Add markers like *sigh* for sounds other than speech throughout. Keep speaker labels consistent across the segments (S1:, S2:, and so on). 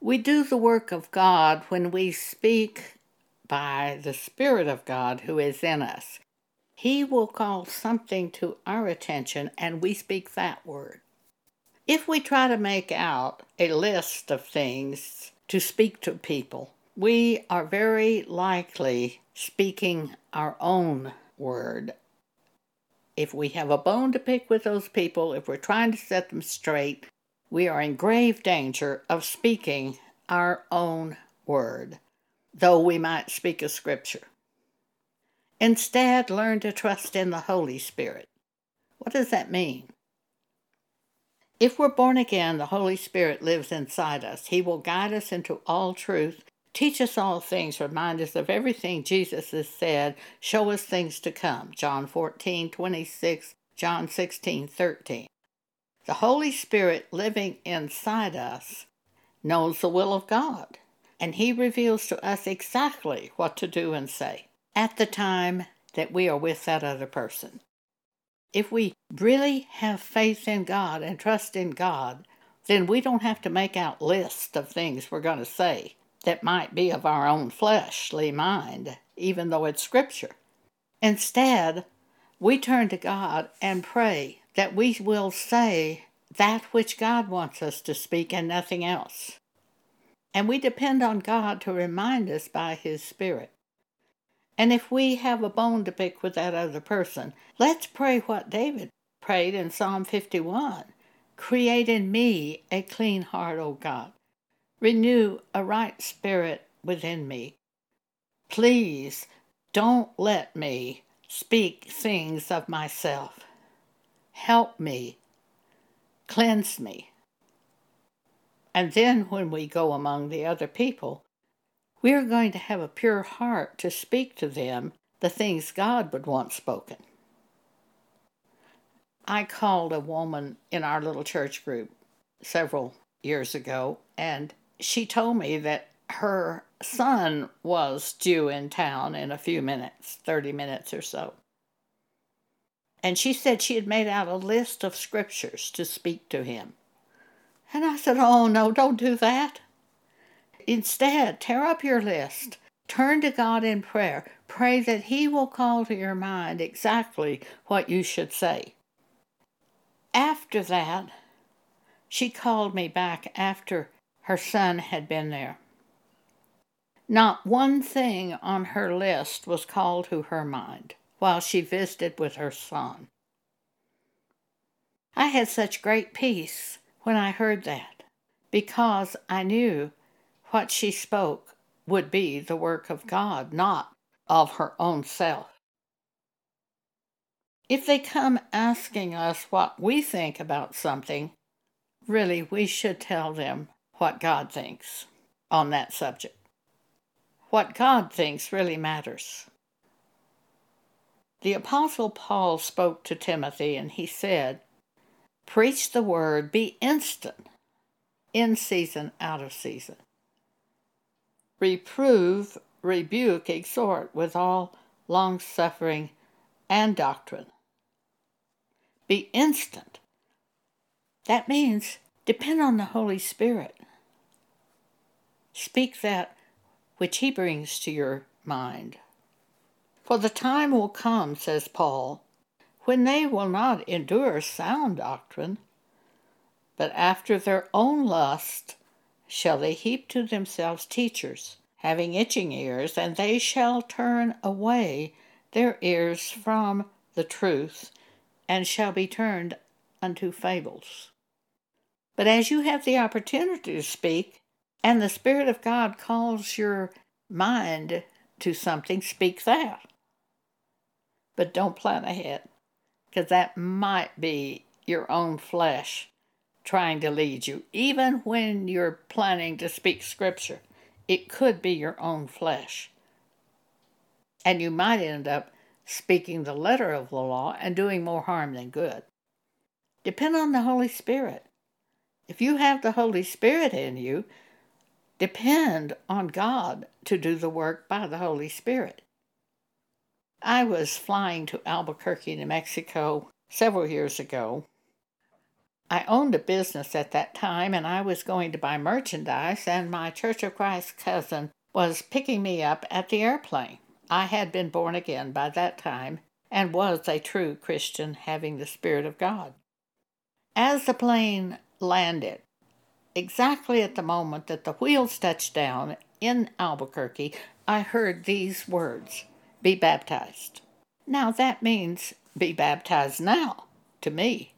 S1: We do the work of God when we speak by the Spirit of God who is in us. He will call something to our attention and we speak that word. If we try to make out a list of things to speak to people, we are very likely speaking our own word. If we have a bone to pick with those people, if we're trying to set them straight, we are in grave danger of speaking our own word, though we might speak a scripture. Instead, learn to trust in the Holy Spirit. What does that mean? If we're born again, the Holy Spirit lives inside us. He will guide us into all truth, teach us all things, remind us of everything Jesus has said, show us things to come. John 14, 26, John 16, 13. The Holy Spirit living inside us knows the will of God, and He reveals to us exactly what to do and say at the time that we are with that other person. If we really have faith in God and trust in God, then we don't have to make out lists of things we're going to say that might be of our own fleshly mind, even though it's Scripture. Instead, we turn to God and pray that we will say that which God wants us to speak and nothing else. And we depend on God to remind us by His Spirit. And if we have a bone to pick with that other person, let's pray what David prayed in Psalm 51 Create in me a clean heart, O God. Renew a right spirit within me. Please don't let me speak things of myself. Help me. Cleanse me. And then when we go among the other people, we are going to have a pure heart to speak to them the things God would want spoken. I called a woman in our little church group several years ago, and she told me that her son was due in town in a few minutes, 30 minutes or so. And she said she had made out a list of scriptures to speak to him. And I said, Oh, no, don't do that. Instead, tear up your list. Turn to God in prayer. Pray that He will call to your mind exactly what you should say. After that, she called me back after her son had been there. Not one thing on her list was called to her mind while she visited with her son. I had such great peace when I heard that because I knew what she spoke would be the work of God, not of her own self. If they come asking us what we think about something, really we should tell them what God thinks on that subject. What God thinks really matters. The Apostle Paul spoke to Timothy and he said, Preach the word, be instant, in season, out of season reprove, rebuke, exhort with all long suffering and doctrine. Be instant. That means depend on the Holy Spirit. Speak that which He brings to your mind. For the time will come, says Paul, when they will not endure sound doctrine, but after their own lust shall they heap to themselves teachers, having itching ears, and they shall turn away their ears from the truth, and shall be turned unto fables. But as you have the opportunity to speak, and the Spirit of God calls your mind to something, speak that. But don't plan ahead, because that might be your own flesh trying to lead you. Even when you're planning to speak scripture, it could be your own flesh. And you might end up speaking the letter of the law and doing more harm than good. Depend on the Holy Spirit. If you have the Holy Spirit in you, depend on God to do the work by the Holy Spirit. I was flying to Albuquerque, New Mexico several years ago I owned a business at that time and I was going to buy merchandise, and my Church of Christ cousin was picking me up at the airplane. I had been born again by that time and was a true Christian, having the Spirit of God. As the plane landed, exactly at the moment that the wheels touched down in Albuquerque, I heard these words Be baptized. Now that means be baptized now to me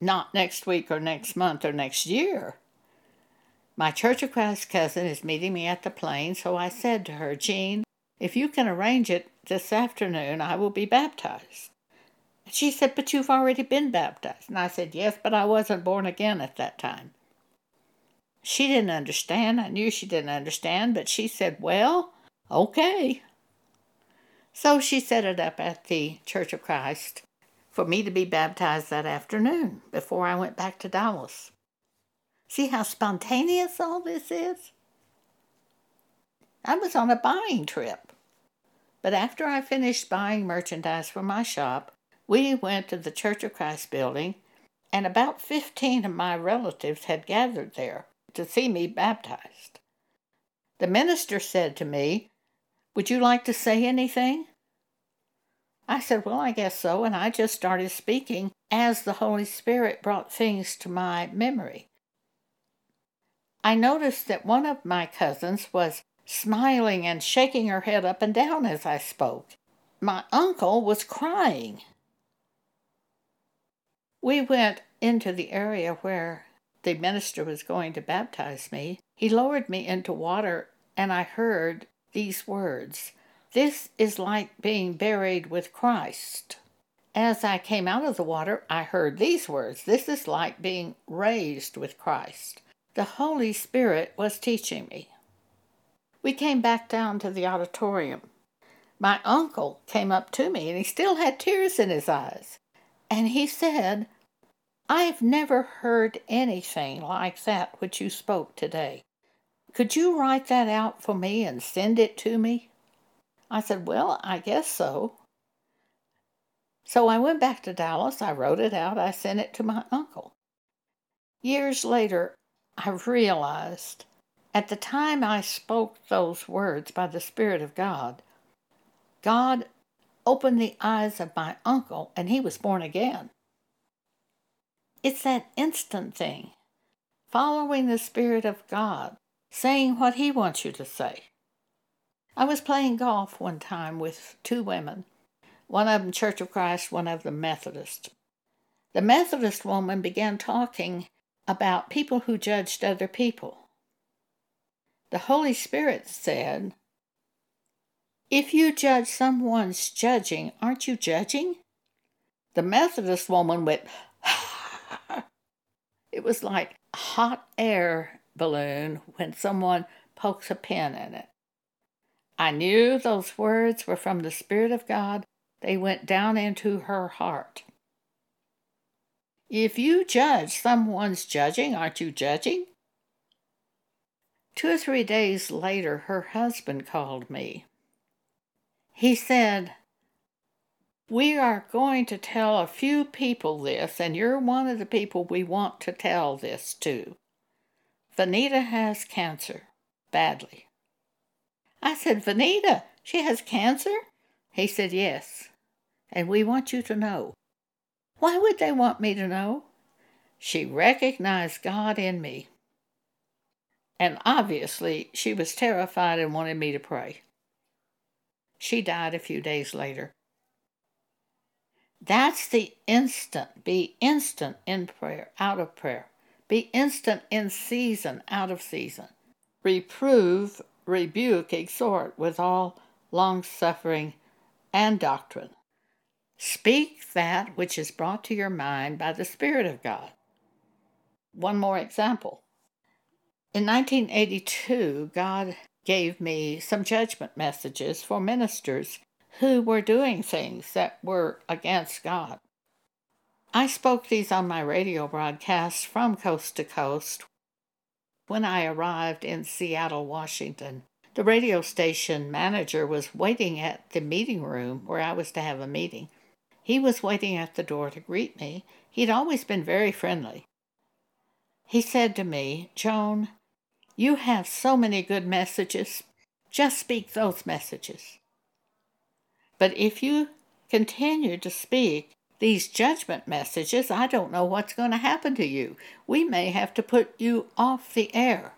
S1: not next week or next month or next year. My Church of Christ cousin is meeting me at the plane, so I said to her, Jean, if you can arrange it this afternoon, I will be baptized. She said, But you've already been baptized. And I said, Yes, but I wasn't born again at that time. She didn't understand. I knew she didn't understand, but she said, Well, okay. So she set it up at the Church of Christ for me to be baptized that afternoon before I went back to Dallas. See how spontaneous all this is? I was on a buying trip. But after I finished buying merchandise for my shop, we went to the Church of Christ building, and about 15 of my relatives had gathered there to see me baptized. The minister said to me, Would you like to say anything? I said, Well, I guess so. And I just started speaking as the Holy Spirit brought things to my memory. I noticed that one of my cousins was smiling and shaking her head up and down as I spoke. My uncle was crying. We went into the area where the minister was going to baptize me. He lowered me into water, and I heard these words this is like being buried with Christ. As I came out of the water, I heard these words This is like being raised with Christ. The Holy Spirit was teaching me. We came back down to the auditorium. My uncle came up to me and he still had tears in his eyes. And he said, I've never heard anything like that which you spoke today. Could you write that out for me and send it to me? I said, Well, I guess so. So I went back to Dallas. I wrote it out. I sent it to my uncle. Years later, I realized at the time I spoke those words by the Spirit of God, God opened the eyes of my uncle and he was born again. It's that instant thing, following the Spirit of God, saying what he wants you to say. I was playing golf one time with two women, one of them Church of Christ, one of them Methodist. The Methodist woman began talking about people who judged other people. The Holy Spirit said, If you judge someone's judging, aren't you judging? The Methodist woman went, ha *laughs* it was like hot air balloon when someone pokes a pin in it. I knew those words were from the Spirit of God. They went down into her heart. If you judge someone's judging, aren't you judging? Two or three days later, her husband called me. He said, We are going to tell a few people this, and you're one of the people we want to tell this to. Vanita has cancer, badly. I said, Vanita, she has cancer? He said, Yes. And we want you to know. Why would they want me to know? She recognized God in me. And obviously, she was terrified and wanted me to pray. She died a few days later. That's the instant. Be instant in prayer, out of prayer. Be instant in season, out of season. Reprove rebuke, exhort with all long suffering and doctrine. Speak that which is brought to your mind by the Spirit of God. One more example. In 1982, God gave me some judgment messages for ministers who were doing things that were against God. I spoke these on my radio broadcast from coast to coast when I arrived in Seattle, Washington, the radio station manager was waiting at the meeting room where I was to have a meeting. He was waiting at the door to greet me. He'd always been very friendly. He said to me, Joan, you have so many good messages. Just speak those messages. But if you continue to speak these judgment messages, I don't know what's going to happen to you. We may have to put you off the air.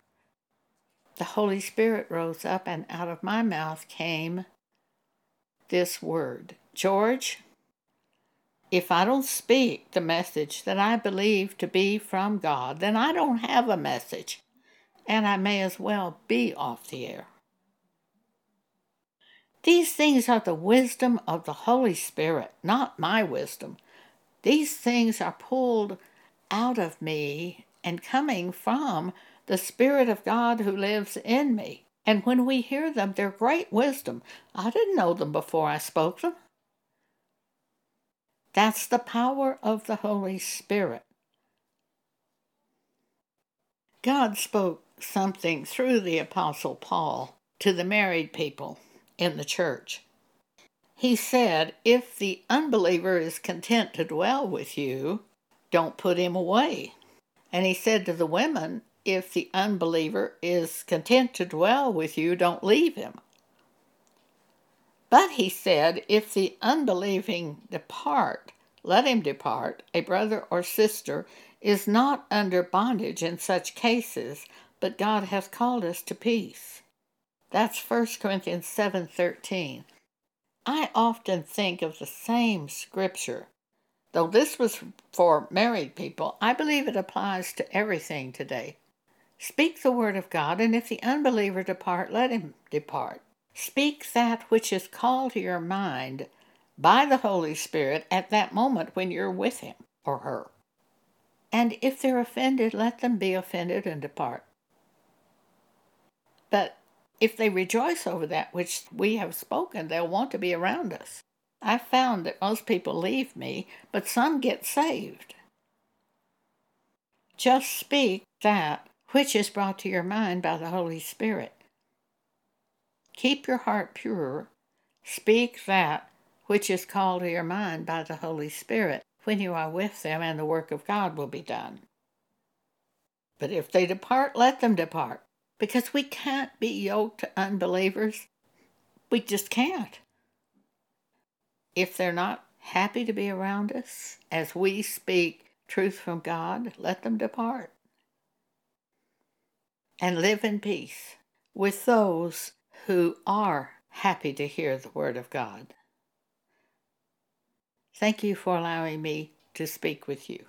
S1: The Holy Spirit rose up, and out of my mouth came this word George, if I don't speak the message that I believe to be from God, then I don't have a message, and I may as well be off the air. These things are the wisdom of the Holy Spirit, not my wisdom. These things are pulled out of me and coming from the Spirit of God who lives in me. And when we hear them, they're great wisdom. I didn't know them before I spoke them. That's the power of the Holy Spirit. God spoke something through the Apostle Paul to the married people in the church. He said, If the unbeliever is content to dwell with you, don't put him away. And he said to the women, If the unbeliever is content to dwell with you, don't leave him. But he said, If the unbelieving depart, let him depart. A brother or sister is not under bondage in such cases, but God hath called us to peace. That's 1 Corinthians 7:13. I often think of the same scripture. Though this was for married people, I believe it applies to everything today. Speak the word of God, and if the unbeliever depart, let him depart. Speak that which is called to your mind by the Holy Spirit at that moment when you're with him or her. And if they're offended, let them be offended and depart. But if they rejoice over that which we have spoken, they'll want to be around us. I've found that most people leave me, but some get saved. Just speak that which is brought to your mind by the Holy Spirit. Keep your heart pure. Speak that which is called to your mind by the Holy Spirit when you are with them, and the work of God will be done. But if they depart, let them depart because we can't be yoked to unbelievers. We just can't. If they're not happy to be around us as we speak truth from God, let them depart. And live in peace with those who are happy to hear the Word of God. Thank you for allowing me to speak with you.